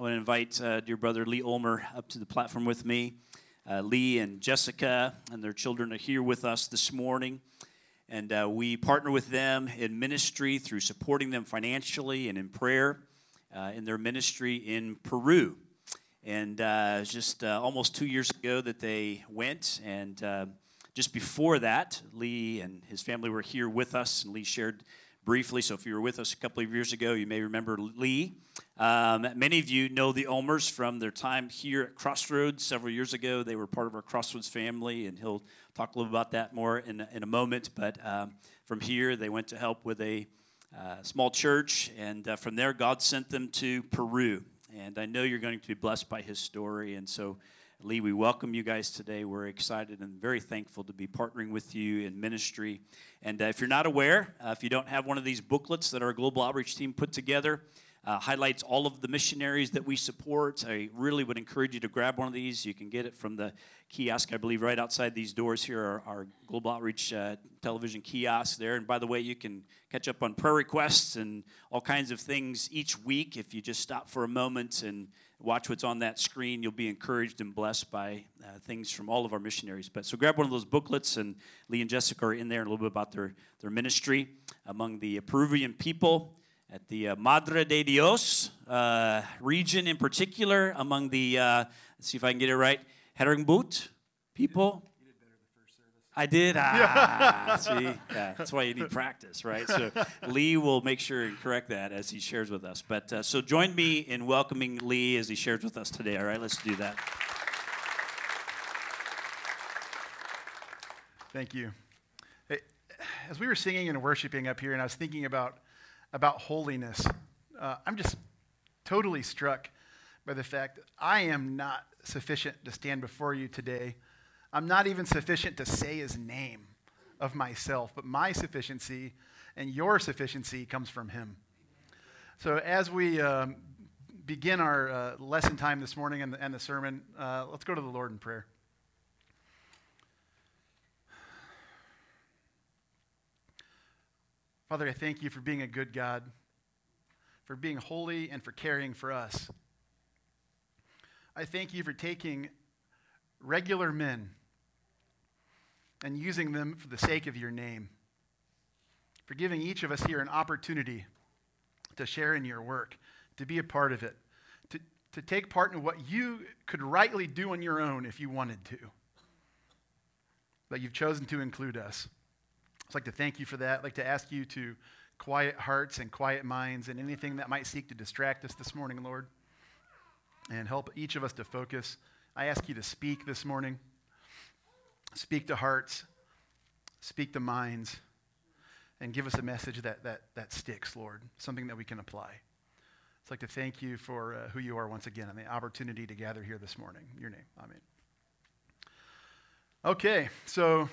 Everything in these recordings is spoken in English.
I want to invite uh, dear brother Lee Ulmer up to the platform with me. Uh, Lee and Jessica and their children are here with us this morning. And uh, we partner with them in ministry through supporting them financially and in prayer uh, in their ministry in Peru. And uh, just uh, almost two years ago that they went. And just before that, Lee and his family were here with us. And Lee shared briefly. So if you were with us a couple of years ago, you may remember Lee. Um, many of you know the Ulmers from their time here at Crossroads several years ago. They were part of our Crossroads family, and he'll talk a little about that more in, in a moment. But um, from here, they went to help with a uh, small church, and uh, from there, God sent them to Peru. And I know you're going to be blessed by his story. And so, Lee, we welcome you guys today. We're excited and very thankful to be partnering with you in ministry. And uh, if you're not aware, uh, if you don't have one of these booklets that our global outreach team put together, uh, highlights all of the missionaries that we support. I really would encourage you to grab one of these. You can get it from the kiosk, I believe, right outside these doors here, our, our Global Outreach uh, television kiosk there. And by the way, you can catch up on prayer requests and all kinds of things each week. If you just stop for a moment and watch what's on that screen, you'll be encouraged and blessed by uh, things from all of our missionaries. But so grab one of those booklets, and Lee and Jessica are in there, a little bit about their, their ministry among the Peruvian people at the uh, Madre de Dios uh, region in particular, among the, uh, let's see if I can get it right, Herrenboot people. I did. Ah, see, yeah, that's why you need practice, right? So Lee will make sure and correct that as he shares with us. But uh, so join me in welcoming Lee as he shares with us today. All right, let's do that. Thank you. As we were singing and worshiping up here, and I was thinking about about holiness, uh, I'm just totally struck by the fact that I am not sufficient to stand before you today. I'm not even sufficient to say his name of myself, but my sufficiency and your sufficiency comes from him. So as we um, begin our uh, lesson time this morning and the, and the sermon, uh, let's go to the Lord in prayer. Father, I thank you for being a good God, for being holy, and for caring for us. I thank you for taking regular men and using them for the sake of your name, for giving each of us here an opportunity to share in your work, to be a part of it, to, to take part in what you could rightly do on your own if you wanted to. But you've chosen to include us. I'd like to thank you for that. I'd like to ask you to quiet hearts and quiet minds and anything that might seek to distract us this morning, Lord, and help each of us to focus. I ask you to speak this morning. Speak to hearts, speak to minds, and give us a message that, that, that sticks, Lord, something that we can apply. I'd like to thank you for uh, who you are once again and the opportunity to gather here this morning. In your name, amen. Okay, so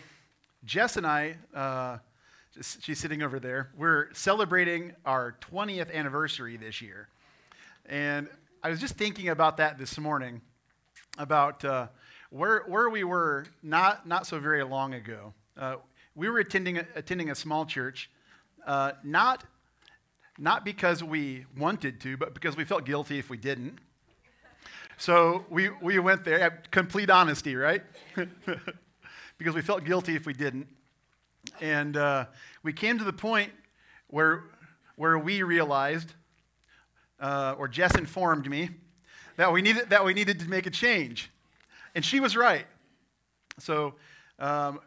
Jess and I, uh, she's sitting over there, we're celebrating our 20th anniversary this year. And I was just thinking about that this morning, about uh, where, where we were not, not so very long ago. Uh, we were attending, attending a small church, uh, not, not because we wanted to, but because we felt guilty if we didn't. So we, we went there, complete honesty, right? because we felt guilty if we didn't. And uh, we came to the point where, where we realized, uh, or Jess informed me, that we, needed, that we needed to make a change. And she was right. So um,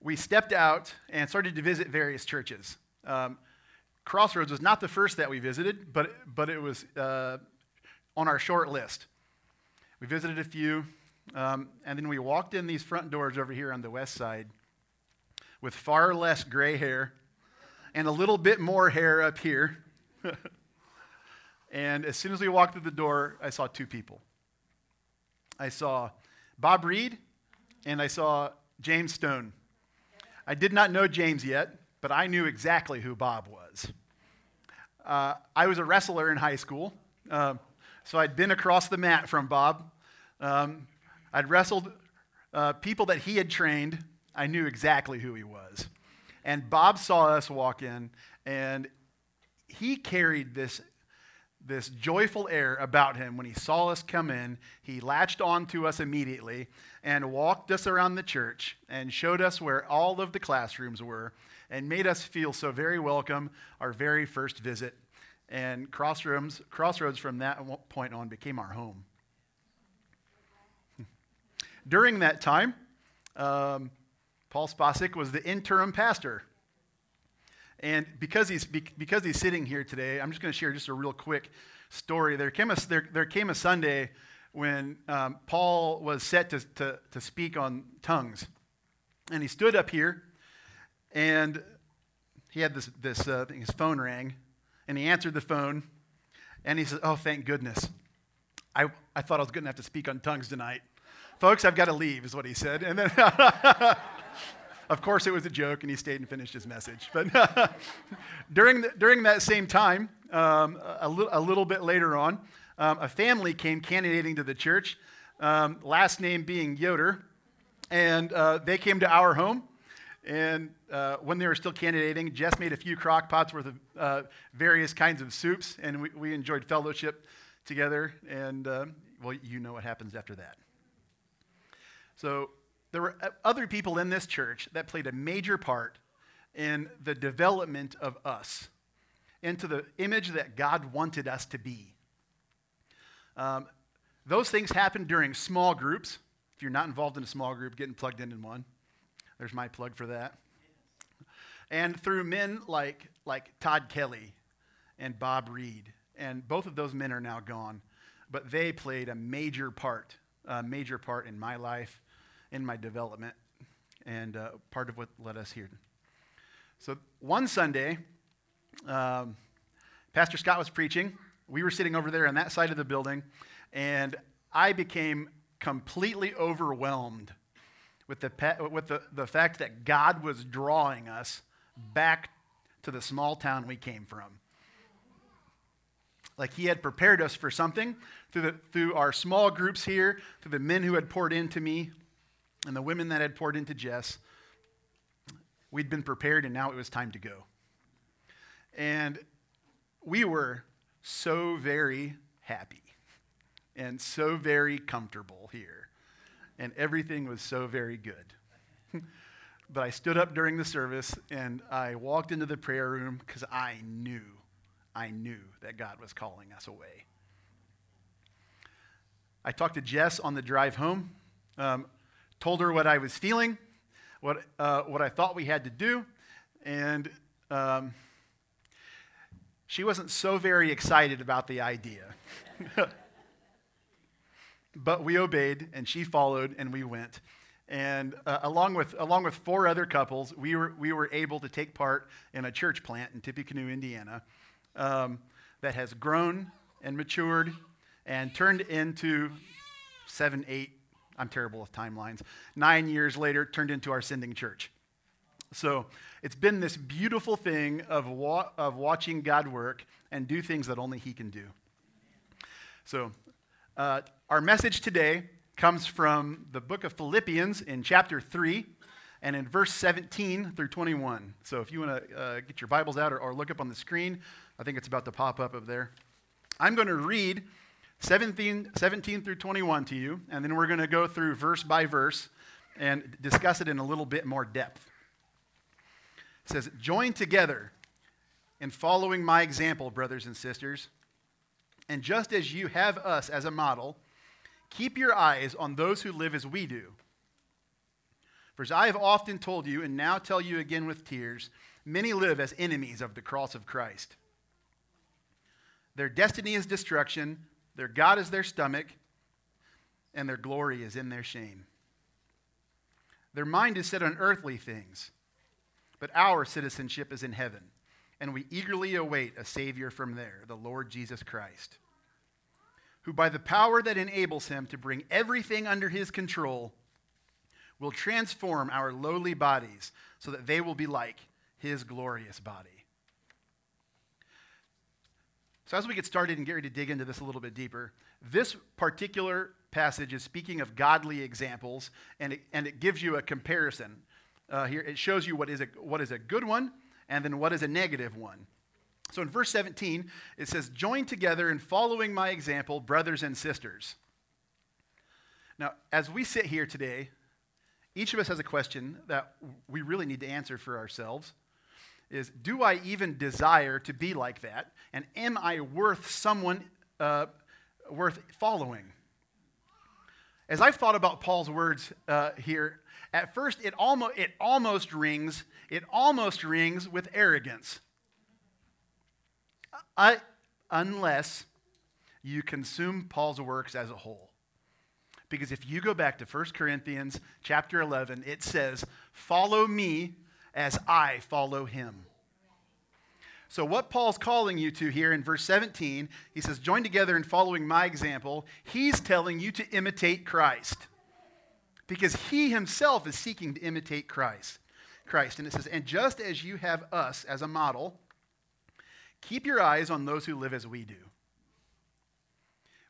we stepped out and started to visit various churches. Um, Crossroads was not the first that we visited, but, but it was uh, on our short list. We visited a few, um, and then we walked in these front doors over here on the west side with far less gray hair and a little bit more hair up here. and as soon as we walked through the door, I saw two people. I saw Bob Reed and I saw James Stone. I did not know James yet, but I knew exactly who Bob was. Uh, I was a wrestler in high school, uh, so I'd been across the mat from Bob. Um, I'd wrestled uh, people that he had trained. I knew exactly who he was. And Bob saw us walk in, and he carried this, this joyful air about him when he saw us come in. He latched on to us immediately and walked us around the church and showed us where all of the classrooms were and made us feel so very welcome our very first visit. And Crossroads, Crossroads from that point on became our home. During that time, um, Paul Spasic was the interim pastor. And because he's, because he's sitting here today, I'm just going to share just a real quick story. There came a, there, there came a Sunday when um, Paul was set to, to, to speak on tongues. And he stood up here, and he had this, this uh, his phone rang, and he answered the phone, and he said, Oh, thank goodness. I, I thought I was good enough to speak on tongues tonight. Folks, I've got to leave, is what he said. And then, of course, it was a joke, and he stayed and finished his message. But during, the, during that same time, um, a, li- a, little bit later on, um, a family came candidating to the church, um, last name being Yoder, and uh, they came to our home. And uh, when they were still candidating, Jess made a few crock pots worth of uh, various kinds of soups, and we, we enjoyed fellowship together. And, uh, well, you know what happens after that. So there were uh, other people in this church that played a major part in the development of us into the image that God wanted us to be. Um, those things happen during small groups. If you're not involved in a small group, getting plugged in in one. There's my plug for that. And through men like, like Todd Kelly and Bob Reed. And both of those men are now gone. But they played a major part, a major part in my life, in my development, and uh, part of what led us here. So one Sunday, um, Pastor Scott was preaching. We were sitting over there on that side of the building, and I became completely overwhelmed with the, with the, the fact that God was drawing us back to the small town we came from. Like he had prepared us for something through, the, through our small groups here, through the men who had poured into me, and the women that had poured into Jess. We'd been prepared, and now it was time to go. And we were so very happy and so very comfortable here. And everything was so very good. but I stood up during the service and I walked into the prayer room because I knew, I knew that God was calling us away. I talked to Jess on the drive home, um, told her what I was feeling, what, uh, what I thought we had to do, and um, she wasn't so very excited about the idea. but we obeyed, and she followed, and we went. And uh, along, with, along with four other couples, we were, we were able to take part in a church plant in Tippecanoe, Indiana, um, that has grown and matured and turned into seven, eight, I'm terrible with timelines, nine years later, turned into our sending church. So it's been this beautiful thing of, wa- of watching God work and do things that only He can do. So uh, our message today comes from the book of Philippians in chapter 3 and in verse 17 through 21. So if you want to uh, get your Bibles out or, or look up on the screen, I think it's about to pop up up there. I'm going to read 17, 17 through 21 to you, and then we're going to go through verse by verse and discuss it in a little bit more depth. It says, Join together in following my example, brothers and sisters. And just as you have us as a model, keep your eyes on those who live as we do. For as I have often told you, and now tell you again with tears, many live as enemies of the cross of Christ. Their destiny is destruction, their God is their stomach, and their glory is in their shame. Their mind is set on earthly things but our citizenship is in heaven, and we eagerly await a Savior from there, the Lord Jesus Christ, who, by the power that enables him to bring everything under his control, will transform our lowly bodies so that they will be like his glorious body. So, as we get started and get ready to dig into this a little bit deeper, this particular passage is speaking of godly examples, and it, and it gives you a comparison uh, here, it shows you what is, a, what is a good one and then what is a negative one. So in verse 17, it says, Join together in following my example, brothers and sisters. Now, as we sit here today, each of us has a question that we really need to answer for ourselves is do I even desire to be like that? And am I worth someone uh, worth following? As I've thought about Paul's words uh, here, at first it almost, it almost rings, it almost rings with arrogance. I, unless you consume Paul's works as a whole. Because if you go back to 1 Corinthians chapter 11, it says, Follow me as I follow him. So, what Paul's calling you to here in verse 17, he says, Join together in following my example. He's telling you to imitate Christ. Because he himself is seeking to imitate Christ. Christ. And it says, And just as you have us as a model, keep your eyes on those who live as we do.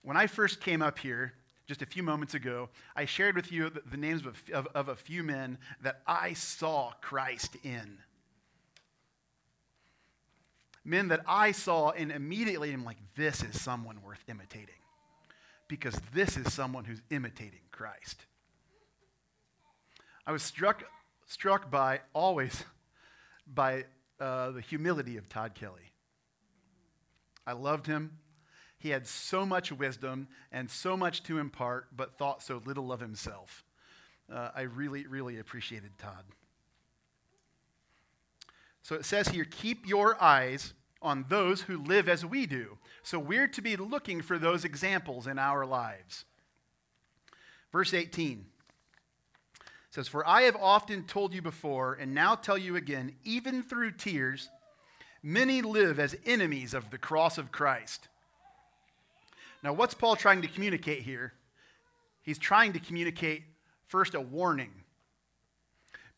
When I first came up here, just a few moments ago, I shared with you the, names of, of, of a few men that I saw Christ in. Men that I saw, and immediately I'm like, this is someone worth imitating. Because this is someone who's imitating Christ. I was struck, struck by, always, by uh, the humility of Todd Kelly. I loved him. He had so much wisdom and so much to impart, but thought so little of himself. Uh, I really, really appreciated Todd. So it says here keep your eyes on those who live as we do. So we're to be looking for those examples in our lives. Verse 18 says, For I have often told you before, and now tell you again, even through tears, many live as enemies of the cross of Christ. Now, what's Paul trying to communicate here? He's trying to communicate first a warning.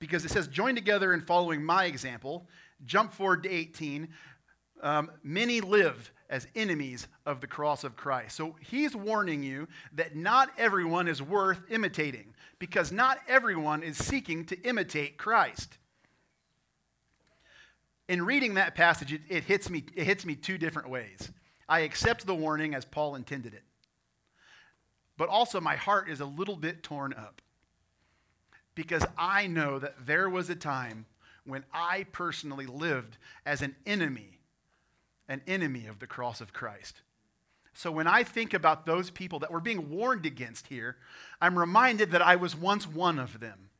Because it says, join together in following my example. Jump forward to 18. Um, many live as enemies of the cross of Christ. So he's warning you that not everyone is worth imitating because not everyone is seeking to imitate Christ. In reading that passage, it, it, hits me, it hits me two different ways. I accept the warning as Paul intended it. But also, my heart is a little bit torn up because I know that there was a time when I personally lived as an enemy, an enemy of the cross of Christ. So when I think about those people that were being warned against here, I'm reminded that I was once one of them.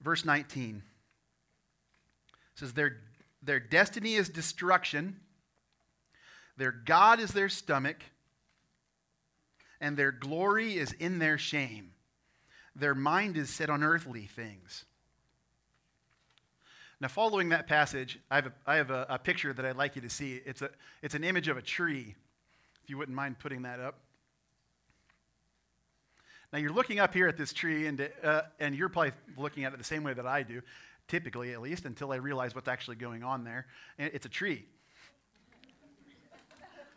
Verse 19 says, Their their destiny is destruction, their God is their stomach, and their glory is in their shame. Their mind is set on earthly things. Now, following that passage, I have, a, I have a, a picture that I'd like you to see. It's, a, it's an image of a tree, if you wouldn't mind putting that up. Now, you're looking up here at this tree, and, uh, and you're probably looking at it the same way that I do typically at least, until I realize what's actually going on there. It's a tree.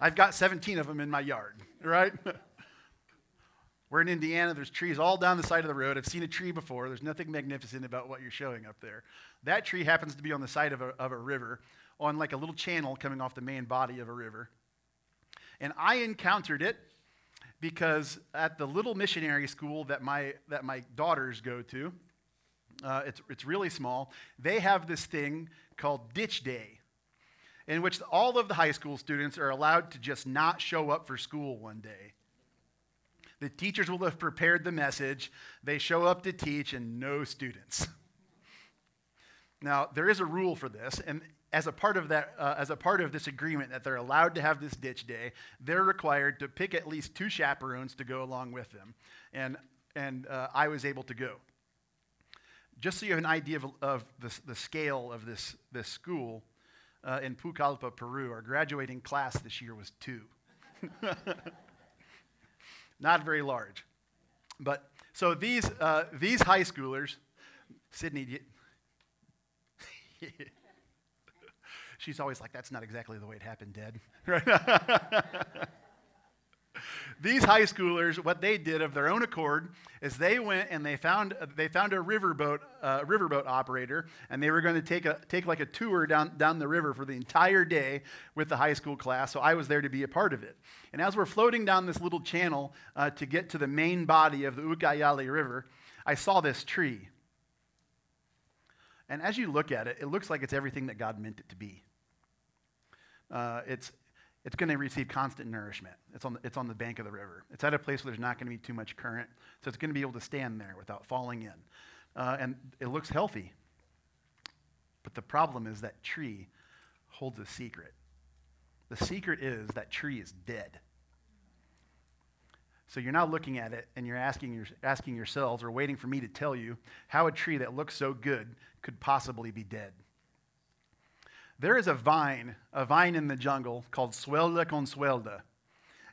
I've got 17 of them in my yard, right? We're in Indiana. There's trees all down the side of the road. I've seen a tree before. There's nothing magnificent about what you're showing up there. That tree happens to be on the side of a, of a river, on like a little channel coming off the main body of a river. And I encountered it because at the little missionary school that my, that my daughters go to, uh, it's, it's really small. They have this thing called Ditch Day, in which all of the high school students are allowed to just not show up for school one day. The teachers will have prepared the message. They show up to teach, and no students. Now, there is a rule for this, and as a part of that, uh, as a part of this agreement that they're allowed to have this ditch day, they're required to pick at least two chaperones to go along with them, and and uh, I was able to go just so you have an idea of, of the, the scale of this, this school, uh, in Pucallpa, Peru, our graduating class this year was two. Not very large. But so these, uh, these high schoolers, Sydney, she's always like, that's not exactly the way it happened, Dad. these high schoolers, what they did of their own accord is they went and they found, they found a riverboat, uh, riverboat operator, and they were going to take, a, take like a tour down, down the river for the entire day with the high school class. So I was there to be a part of it. And as we're floating down this little channel uh, to get to the main body of the Ucayali River, I saw this tree. And as you look at it, it looks like it's everything that God meant it to be. Uh, it's, it's going to receive constant nourishment. It's on, the, it's on the bank of the river. It's at a place where there's not going to be too much current, so it's going to be able to stand there without falling in. Uh, and it looks healthy. But the problem is that tree holds a secret. The secret is that tree is dead. So you're now looking at it and you're asking, your, asking yourselves or waiting for me to tell you how a tree that looks so good could possibly be dead. There is a vine, a vine in the jungle called suelda con suelda,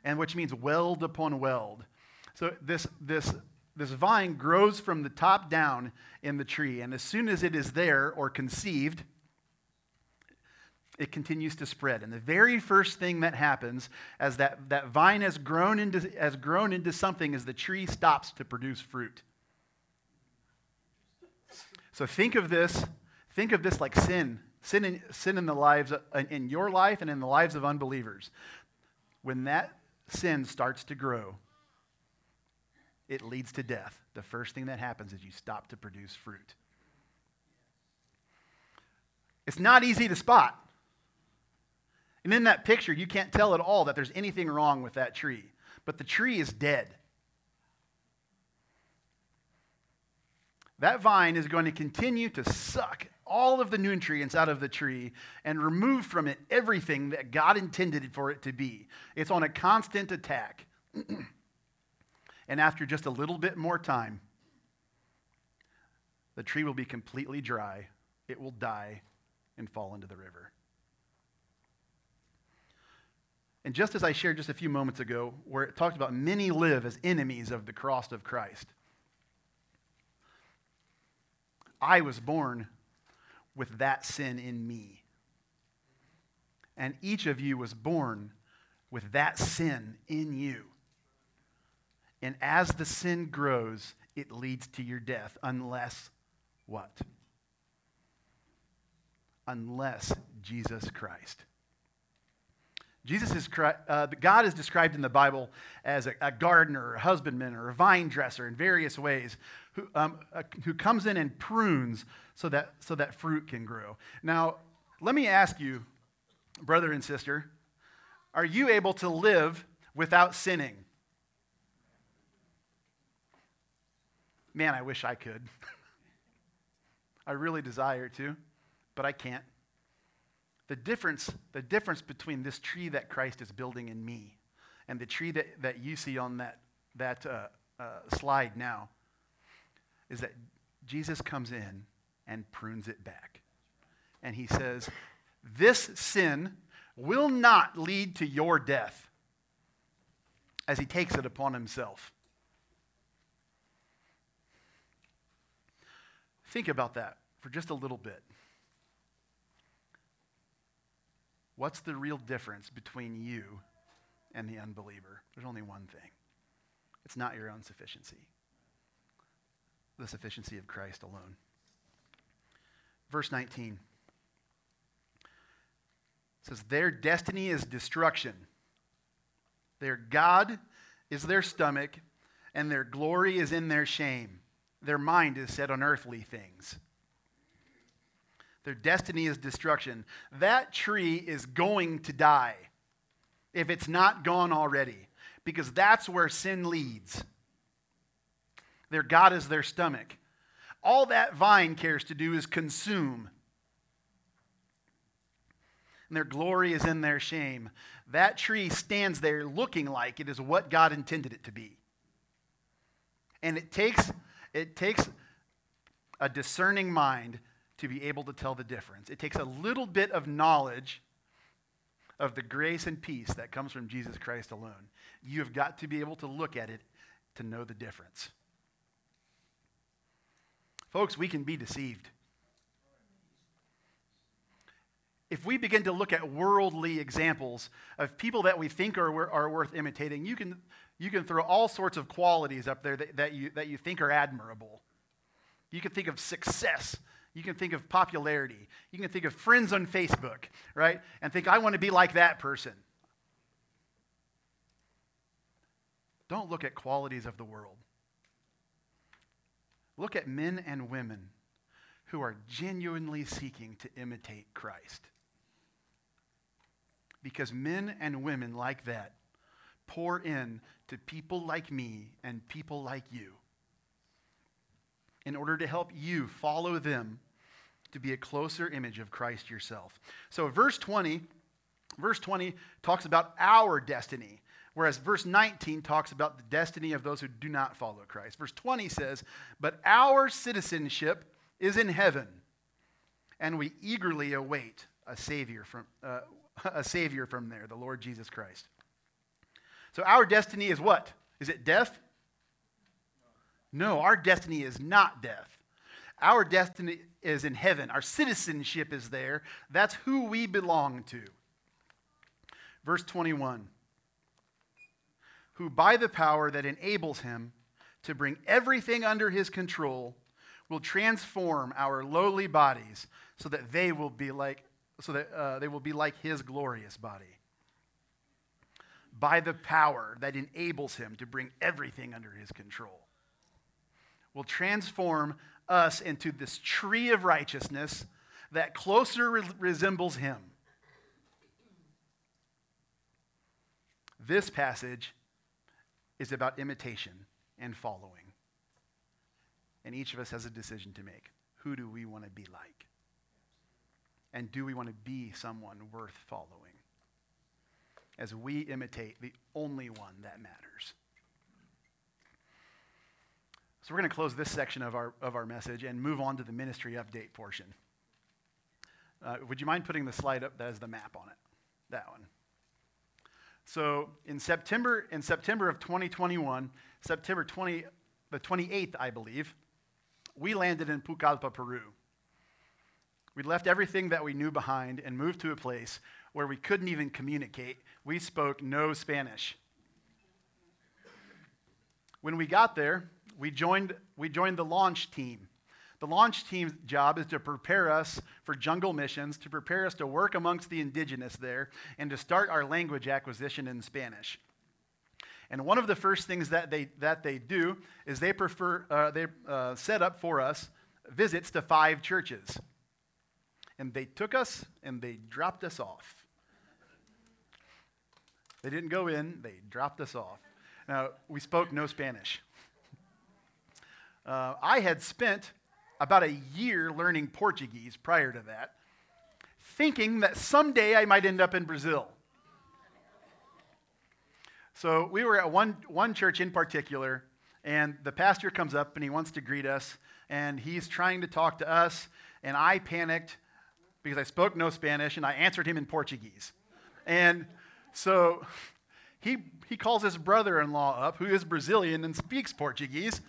and which means weld upon weld. So this, this, this vine grows from the top down in the tree, and as soon as it is there or conceived, it continues to spread. And the very first thing that happens as that, that vine has grown, into, has grown into something is the tree stops to produce fruit. So think of this, think of this like sin. Sin in, sin in the lives, uh, in your life and in the lives of unbelievers. When that sin starts to grow, it leads to death. The first thing that happens is you stop to produce fruit. It's not easy to spot. And in that picture, you can't tell at all that there's anything wrong with that tree. But the tree is dead. That vine is going to continue to suck all of the nutrients out of the tree and remove from it everything that God intended for it to be. It's on a constant attack. and after just a little bit more time, the tree will be completely dry, it will die, and fall into the river. And just as I shared just a few moments ago, where it talked about many live as enemies of the cross of Christ, I was born with that sin in me. And each of you was born with that sin in you. And as the sin grows, it leads to your death, unless what? Unless Jesus Christ Jesus is, uh, God is described in the Bible as a, a, gardener, a husbandman, or a vine dresser in various ways, who, um, uh, who comes in and prunes so that, so that fruit can grow. Now, let me ask you, brother and sister, are you able to live without sinning? Man, I wish I could. I really desire to, but I can't the difference, the difference between this tree that Christ is building in me and the tree that, that you see on that, that uh, uh, slide now is that Jesus comes in and prunes it back. And he says, This sin will not lead to your death as he takes it upon himself. Think about that for just a little bit. What's the real difference between you and the unbeliever? There's only one thing it's not your own sufficiency, the sufficiency of Christ alone. Verse 19 says, Their destiny is destruction, their God is their stomach, and their glory is in their shame. Their mind is set on earthly things. Their destiny is destruction. That tree is going to die if it's not gone already, because that's where sin leads. Their God is their stomach. All that vine cares to do is consume. And their glory is in their shame. That tree stands there looking like it is what God intended it to be. And it takes, it takes a discerning mind to be able to tell the difference. It takes a little bit of knowledge of the grace and peace that comes from Jesus Christ alone. You have got to be able to look at it to know the difference. Folks, we can be deceived. If we begin to look at worldly examples of people that we think are, are worth imitating, you can, You can throw all sorts of qualities up there that, that, you, that you think are admirable. You can think of success. You can think of popularity. You can think of friends on Facebook, right? And think, I want to be like that person. Don't look at qualities of the world. Look at men and women who are genuinely seeking to imitate Christ. Because men and women like that pour in to people like me and people like you in order to help you follow them to be a closer image of Christ yourself. So verse 20 verse 20 talks about our destiny whereas verse 19 talks about the destiny of those who do not follow Christ. Verse 20 says, "But our citizenship is in heaven, and we eagerly await a savior from uh, a savior from there, the Lord Jesus Christ." So our destiny is what? Is it death? No, our destiny is not death. Our destiny is in heaven. Our citizenship is there. That's who we belong to. Verse 21 Who by the power that enables him to bring everything under his control will transform our lowly bodies so that they will be like so that uh, they will be like his glorious body by the power that enables him to bring everything under his control. Will transform us into this tree of righteousness that closer re- resembles him. This passage is about imitation and following. And each of us has a decision to make. Who do we want to be like? And do we want to be someone worth following? as we imitate the only one that matters. So we're going to close this section of our, of our message and move on to the ministry update portion. Uh, would you mind putting the slide up that has the map on it? That one. So in September, in September of 2021, September 20, the 28th, I believe, we landed in Pucallpa, Peru. We left everything that we knew behind and moved to a place where we couldn't even communicate. We spoke no Spanish. When we got there, we joined, we joined the launch team. The launch team's job is to prepare us for jungle missions, to prepare us to work amongst the indigenous there, and to start our language acquisition in Spanish. And one of the first things that they, that they do is they, prefer, uh, they uh, set up for us visits to five churches. And they took us and they dropped us off. They didn't go in, they dropped us off. Now, we spoke no Spanish. Uh, I had spent about a year learning Portuguese prior to that, thinking that someday I might end up in Brazil. So we were at one, one church in particular, and the pastor comes up and he wants to greet us, and he's trying to talk to us, and I panicked because I spoke no Spanish, and I answered him in Portuguese. And so he, he calls his brother in law up, who is Brazilian and speaks Portuguese,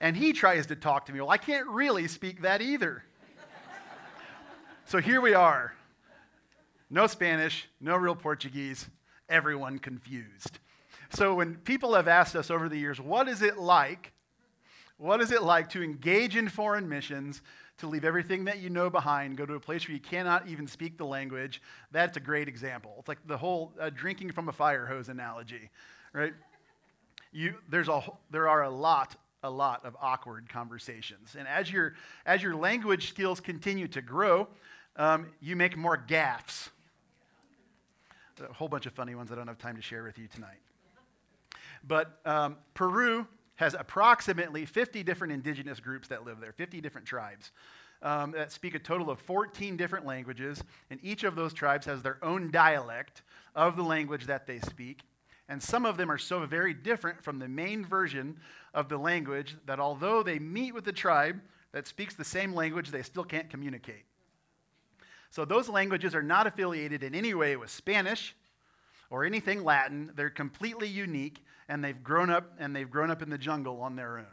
and he tries to talk to me. Well, I can't really speak that either. so here we are. No Spanish, no real Portuguese, everyone confused. So when people have asked us over the years, what is it like? What is it like to engage in foreign missions? to leave everything that you know behind, go to a place where you cannot even speak the language, that's a great example. It's like the whole uh, drinking from a fire hose analogy, right? You, there's a, there are a lot, a lot of awkward conversations. And as your, as your language skills continue to grow, um, you make more gaffes. A whole bunch of funny ones I don't have time to share with you tonight. But um, Peru has approximately 50 different indigenous groups that live there, 50 different tribes um, that speak a total of 14 different languages, and each of those tribes has their own dialect of the language that they speak. And some of them are so very different from the main version of the language that although they meet with the tribe that speaks the same language, they still can't communicate. So those languages are not affiliated in any way with Spanish or anything Latin. They're completely unique and they've grown up and they've grown up in the jungle on their own.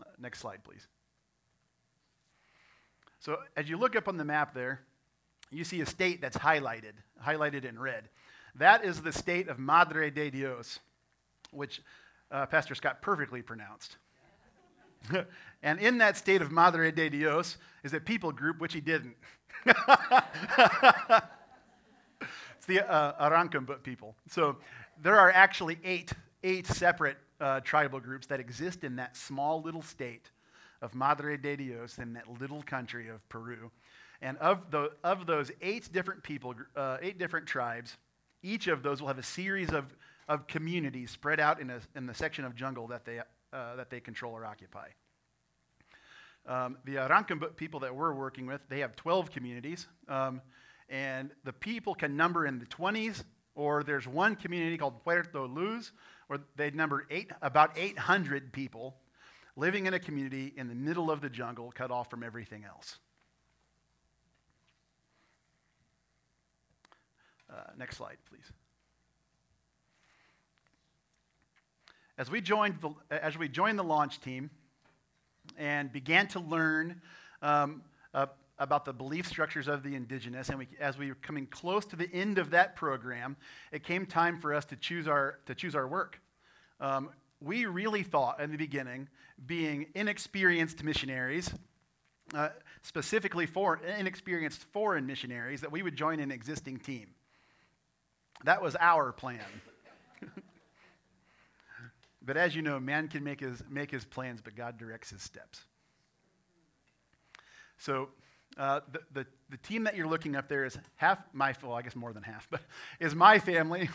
Uh, next slide, please. So as you look up on the map there, you see a state that's highlighted, highlighted in red. That is the state of Madre de Dios, which uh, Pastor Scott perfectly pronounced. and in that state of Madre de Dios is a people group which he didn't. it's the uh, people. So there are actually eight, eight separate uh, tribal groups that exist in that small little state of Madre de Dios in that little country of Peru. And of, the, of those eight different people, uh, eight different tribes, each of those will have a series of, of communities spread out in, a, in the section of jungle that they, uh, that they control or occupy. Um, the Arakmbut people that we're working with, they have 12 communities. Um, and the people can number in the 20s, or there's one community called Puerto Luz, where they number eight, about 800 people living in a community in the middle of the jungle, cut off from everything else. Uh, next slide, please. As we joined the, as we joined the launch team and began to learn um, uh, about the belief structures of the indigenous, and we, as we were coming close to the end of that program, it came time for us to choose our, to choose our work. Um, we really thought in the beginning, being inexperienced missionaries, uh, specifically for inexperienced foreign missionaries, that we would join an existing team. That was our plan. but as you know, man can make his, make his plans, but God directs his steps. So uh, the, the, the team that you're looking up there is half my, well, I guess more than half, but is my family,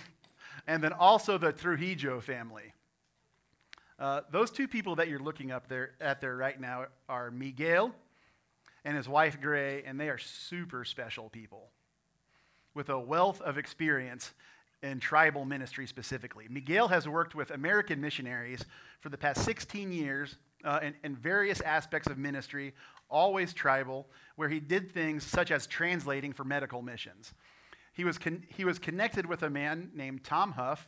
and then also the Trujillo family. Uh, those two people that you're looking up there at there right now are Miguel and his wife Gray, and they are super special people with a wealth of experience in tribal ministry specifically. Miguel has worked with American missionaries for the past 16 years uh, in, in various aspects of ministry, always tribal, where he did things such as translating for medical missions. He was, con- he was connected with a man named Tom Huff,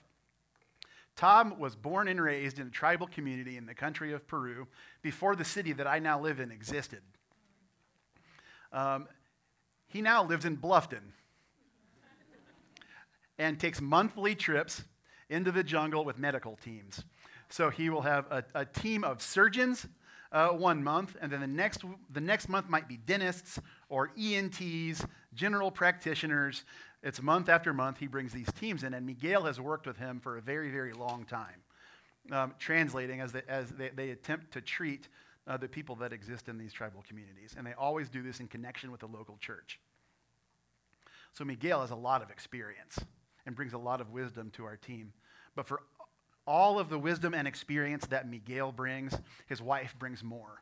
Tom was born and raised in a tribal community in the country of Peru before the city that I now live in existed. Um, he now lives in Bluffton and takes monthly trips into the jungle with medical teams. So he will have a, a team of surgeons uh, one month, and then the next, the next month might be dentists or ENTs, general practitioners, it's month after month he brings these teams in, and Miguel has worked with him for a very, very long time, um, translating as, they, as they, they attempt to treat uh, the people that exist in these tribal communities. And they always do this in connection with the local church. So Miguel has a lot of experience and brings a lot of wisdom to our team. But for all of the wisdom and experience that Miguel brings, his wife brings more.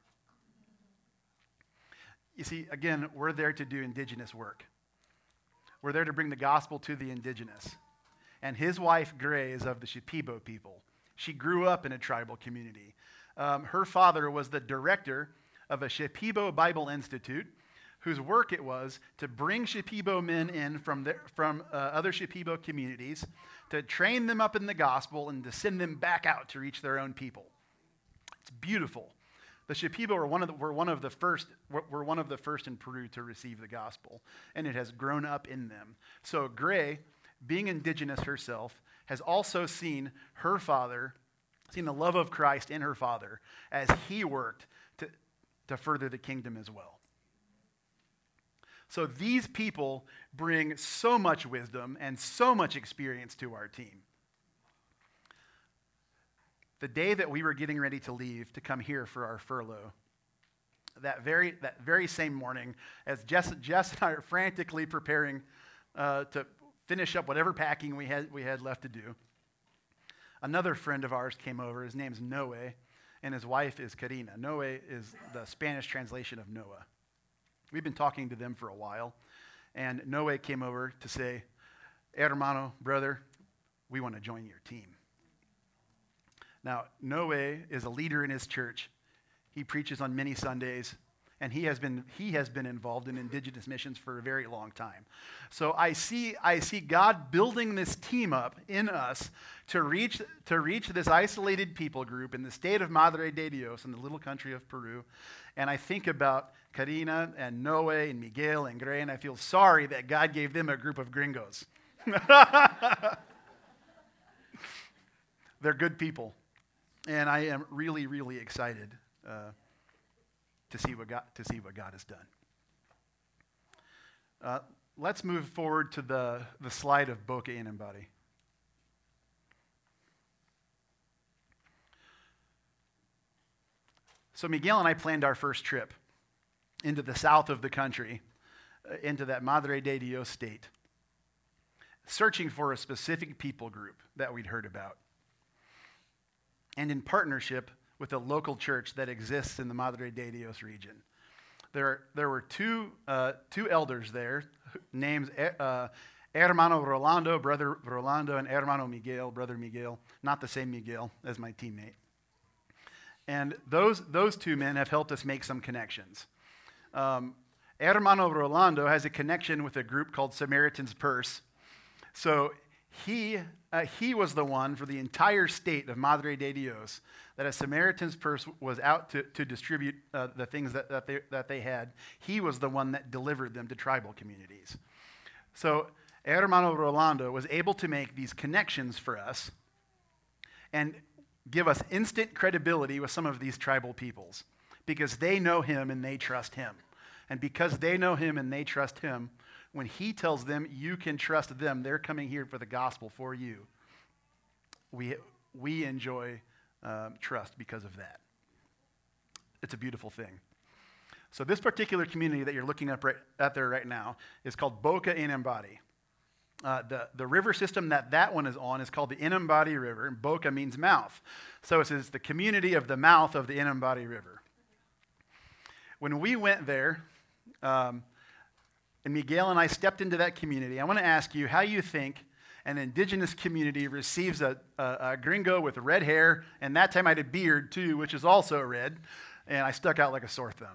You see, again, we're there to do indigenous work. We're there to bring the gospel to the indigenous. And his wife, Gray, is of the Shipibo people. She grew up in a tribal community. Um, her father was the director of a Shipibo Bible Institute, whose work it was to bring Shipibo men in from, from uh, other Shipibo communities, to train them up in the gospel, and to send them back out to reach their own people. It's beautiful. The Shipibo were one of the, were one of the first were one of the first in Peru to receive the gospel, and it has grown up in them. So Gray, being indigenous herself, has also seen her father, seen the love of Christ in her father as he worked to, to further the kingdom as well. So these people bring so much wisdom and so much experience to our team the day that we were getting ready to leave to come here for our furlough, that very, that very same morning, as Jess, Jess and I are frantically preparing uh, to finish up whatever packing we had, we had left to do, another friend of ours came over. His name's Noe, and his wife is Karina. Noe is the Spanish translation of Noah. We've been talking to them for a while, and Noe came over to say, Hermano, brother, we want to join your team. Now, Noe is a leader in his church. He preaches on many Sundays, and he has been, he has been involved in indigenous missions for a very long time. So I see, I see God building this team up in us to reach, to reach this isolated people group in the state of Madre de Dios in the little country of Peru. And I think about Karina and Noe and Miguel and Gray, and I feel sorry that God gave them a group of gringos. They're good people. And I am really, really excited uh, to, see what God, to see what God has done. Uh, let's move forward to the, the slide of Boca Inambari. So Miguel and I planned our first trip into the south of the country, uh, into that Madre de Dios state, searching for a specific people group that we'd heard about. And in partnership with a local church that exists in the Madre de Dios region. There, there were two, uh, two elders there, names uh, Hermano Rolando, brother Rolando, and Hermano Miguel, brother Miguel, not the same Miguel as my teammate. And those, those two men have helped us make some connections. Um, Hermano Rolando has a connection with a group called Samaritan's Purse. So he, uh, he was the one for the entire state of Madre de Dios that a Samaritan's Purse was out to, to distribute uh, the things that, that, they, that they had. He was the one that delivered them to tribal communities. So Hermano Rolando was able to make these connections for us and give us instant credibility with some of these tribal peoples because they know him and they trust him. And because they know him and they trust him, when he tells them you can trust them, they're coming here for the gospel for you. We, we enjoy um, trust because of that. It's a beautiful thing. So, this particular community that you're looking up right, at there right now is called Boca Inambari. Uh, the, the river system that that one is on is called the Inambari River, and Boca means mouth. So it says the community of the mouth of the Inambari River. When we went there, um, and Miguel and I stepped into that community, I want to ask you how you think an indigenous community receives a, a, a, gringo with red hair, and that time I had a beard too, which is also red, and I stuck out like a sore thumb.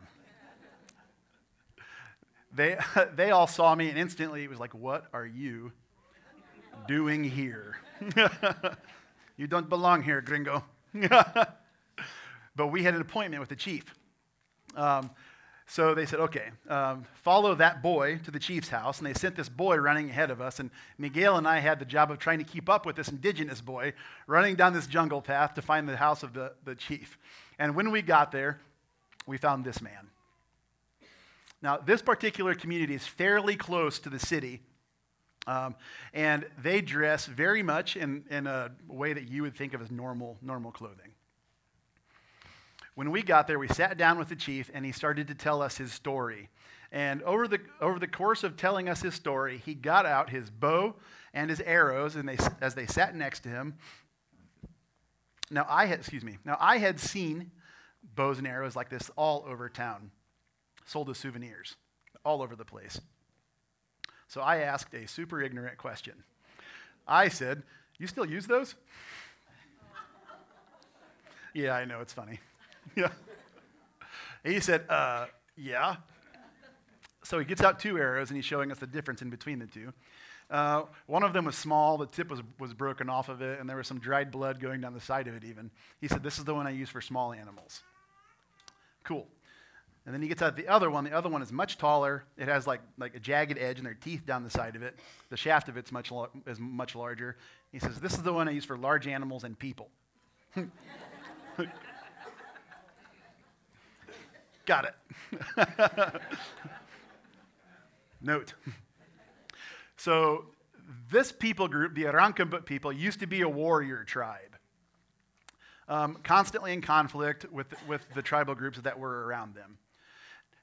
they, they all saw me, and instantly it was like, What are you doing here? you don't belong here, gringo. but we had an appointment with the chief. Um, so they said, okay, um, follow that boy to the chief's house. And they sent this boy running ahead of us. And Miguel and I had the job of trying to keep up with this indigenous boy running down this jungle path to find the house of the, the chief. And when we got there, we found this man. Now, this particular community is fairly close to the city. Um, and they dress very much in, in a way that you would think of as normal, normal clothing. When we got there, we sat down with the chief and he started to tell us his story. And over the, over the course of telling us his story, he got out his bow and his arrows and they, as they sat next to him. Now, I had, excuse me, now I had seen bows and arrows like this all over town, sold as souvenirs, all over the place. So I asked a super ignorant question. I said, You still use those? yeah, I know, it's funny. yeah. he said, uh, yeah. So he gets out two arrows and he's showing us the difference in between the two. Uh, one of them was small, the tip was, was broken off of it, and there was some dried blood going down the side of it, even. He said, This is the one I use for small animals. Cool. And then he gets out the other one. The other one is much taller. It has like, like a jagged edge and there are teeth down the side of it. The shaft of it's much, is much larger. He says, This is the one I use for large animals and people. Got it. Note. So, this people group, the Arakmbut people, used to be a warrior tribe, um, constantly in conflict with, with the tribal groups that were around them.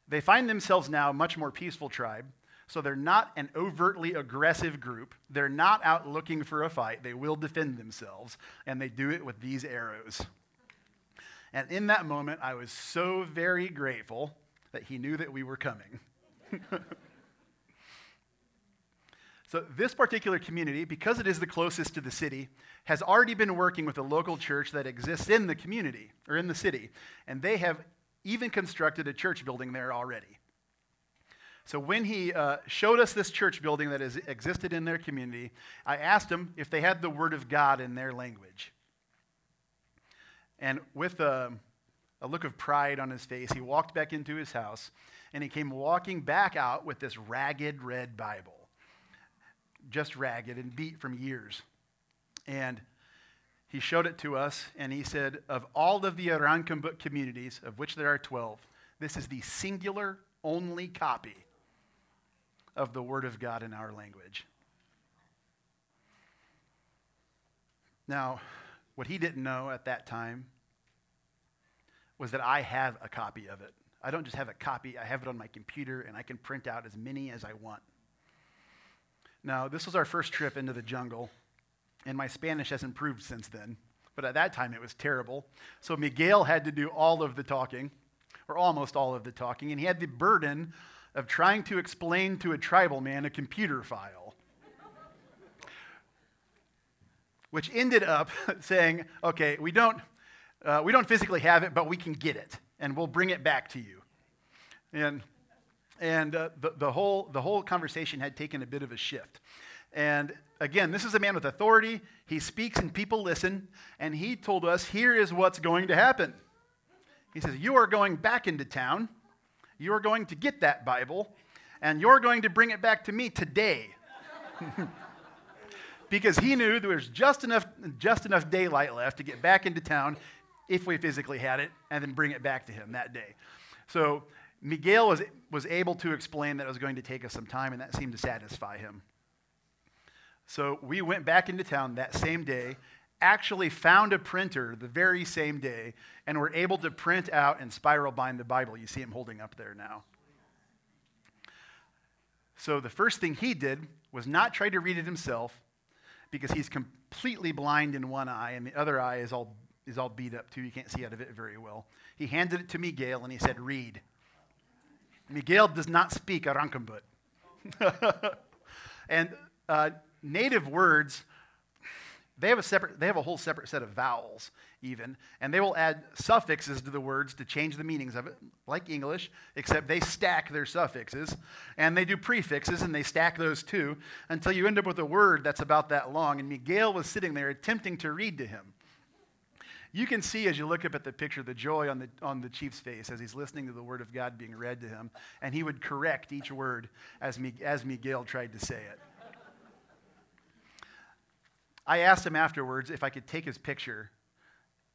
They find themselves now a much more peaceful tribe, so they're not an overtly aggressive group. They're not out looking for a fight. They will defend themselves, and they do it with these arrows. And in that moment, I was so very grateful that he knew that we were coming. so, this particular community, because it is the closest to the city, has already been working with a local church that exists in the community or in the city. And they have even constructed a church building there already. So, when he uh, showed us this church building that has existed in their community, I asked him if they had the Word of God in their language. And with a, a look of pride on his face, he walked back into his house and he came walking back out with this ragged red Bible. just ragged and beat from years. And he showed it to us, and he said, Of all of the Arakmbut communities, of which there are 12, this is the singular only copy of the Word of God in our language. Now, what he didn't know at that time was that I have a copy of it. I don't just have a copy, I have it on my computer, and I can print out as many as I want. Now, this was our first trip into the jungle, and my Spanish has improved since then. But at that time, it was terrible. So Miguel had to do all of the talking, or almost all of the talking, and he had the burden of trying to explain to a tribal man a computer file. Which ended up saying, okay, we don't, uh, we don't physically have it, but we can get it, and we'll bring it back to you. And and uh, the, the, whole, the whole conversation had taken a bit of a shift. And again, this is a man with authority. He speaks and people listen. And he told us, here is what's going to happen. He says, You are going back into town. You are going to get that Bible. And you're going to bring it back to me today. because he knew there was just enough, just enough daylight left to get back into town if we physically had it and then bring it back to him that day. So Miguel was, was able to explain that it was going to take us some time, and that seemed to satisfy him. So we went back into town that same day, actually found a printer the very same day, and were able to print out and spiral bind the Bible. You see him holding up there now. So the first thing he did was not try to read it himself because he's completely blind in one eye and the other eye is all, is all beat up too. You can't see out of it very well. He handed it to Miguel and he said, Read. Miguel does not speak Arakmbut. and uh, native words, they have a separate, they have a whole separate set of vowels, even, and they will add suffixes to the words to change the meanings of it, like English, except they stack their suffixes, and they do prefixes, and they stack those too, until you end up with a word that's about that long. And Miguel was sitting there attempting to read to him. You can see as you look up at the picture the joy on the, on the chief's face as he's listening to the word of God being read to him, and he would correct each word as, as Miguel tried to say it. I asked him afterwards if I could take his picture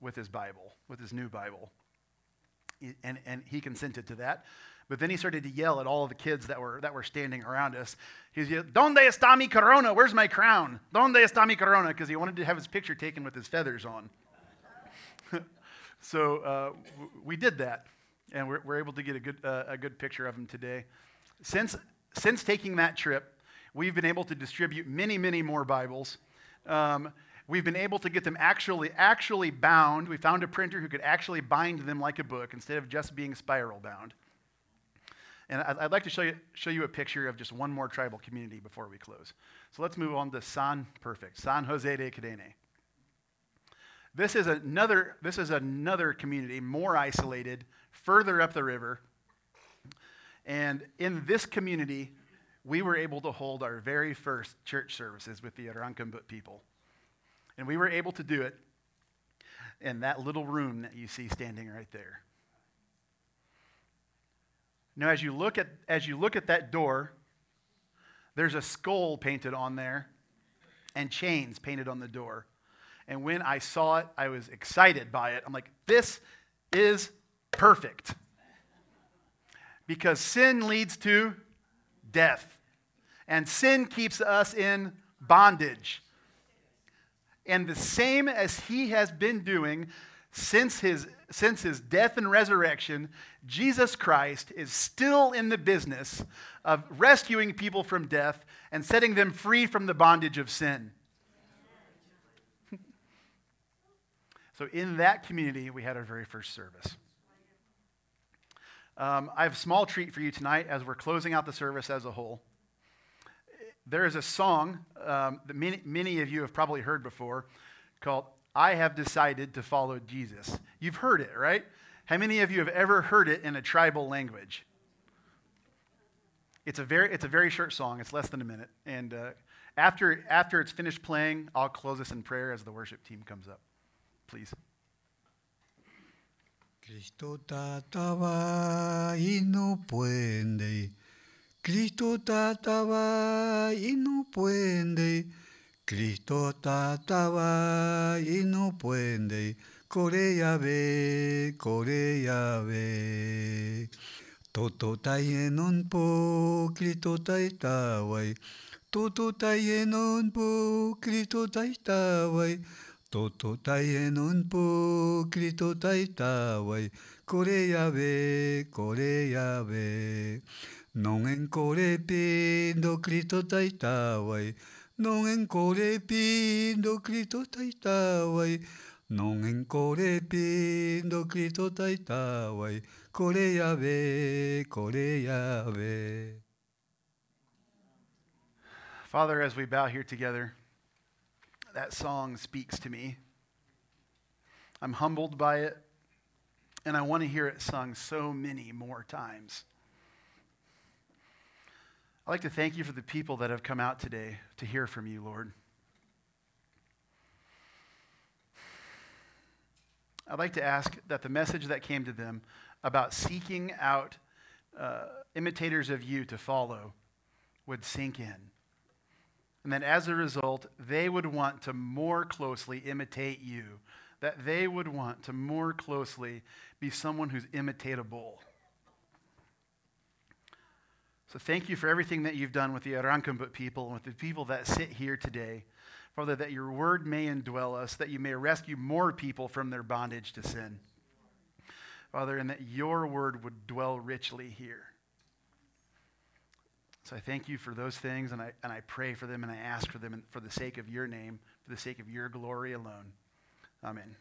with his Bible, with his new Bible. And, and he consented to that. But then he started to yell at all of the kids that were, that were standing around us. He was yelling, Donde está mi corona? Where's my crown? Donde está mi corona? Because he wanted to have his picture taken with his feathers on. so uh, we did that, and we're, we're able to get a good, uh, a good picture of him today. Since, since taking that trip, we've been able to distribute many, many more Bibles. Um, we've been able to get them actually, actually bound. We found a printer who could actually bind them like a book instead of just being spiral bound. And I'd like to show you, show you a picture of just one more tribal community before we close. So let's move on to San Perfect, San Jose de Karene. This is another, this is another community, more isolated, further up the river. And in this community, we were able to hold our very first church services with the Arakmbut people. And we were able to do it in that little room that you see standing right there. Now, as you look at, as you look at that door, there's a skull painted on there and chains painted on the door. And when I saw it, I was excited by it. I'm like, this is perfect. Because sin leads to death, and sin keeps us in bondage. And the same as he has been doing since his, since his death and resurrection, Jesus Christ is still in the business of rescuing people from death and setting them free from the bondage of sin. So, in that community, we had our very first service. Um, I have a small treat for you tonight as we're closing out the service as a whole. There is a song um, that many, many of you have probably heard before called I Have Decided to Follow Jesus. You've heard it, right? How many of you have ever heard it in a tribal language? It's a very, it's a very short song. It's less than a minute. And uh, after, after it's finished playing, I'll close this in prayer as the worship team comes up. please. Cristo tataba y no puede, Cristo tataba y no puede. Cristo tataba y no puede. Corea ve, Corea ve. Toto tayenon po, Cristo taitawai. Toto tayenon po, Cristo taitawai. Toto tayenon po, Cristo taitawai. Corea ve, Corea ve. Non en core pindo Cristo taitawai. Non en core pindo Cristo taitawai. Non en core pindo Cristo taitawai. Corea ve, Corea ve. Father, as we bow here together, that song speaks to me. I'm humbled by it, and I want to hear it sung so many more times. I'd like to thank you for the people that have come out today to hear from you, Lord. I'd like to ask that the message that came to them about seeking out uh, imitators of you to follow would sink in. And that as a result, they would want to more closely imitate you, that they would want to more closely be someone who's imitatable. So thank you for everything that you've done with the Arakmbut people and with the people that sit here today. Father, that your word may indwell us, that you may rescue more people from their bondage to sin. Father, and that your word would dwell richly here. So I thank you for those things, and I, and I pray for them, and I ask for them for the sake of your name, for the sake of your glory alone. Amen.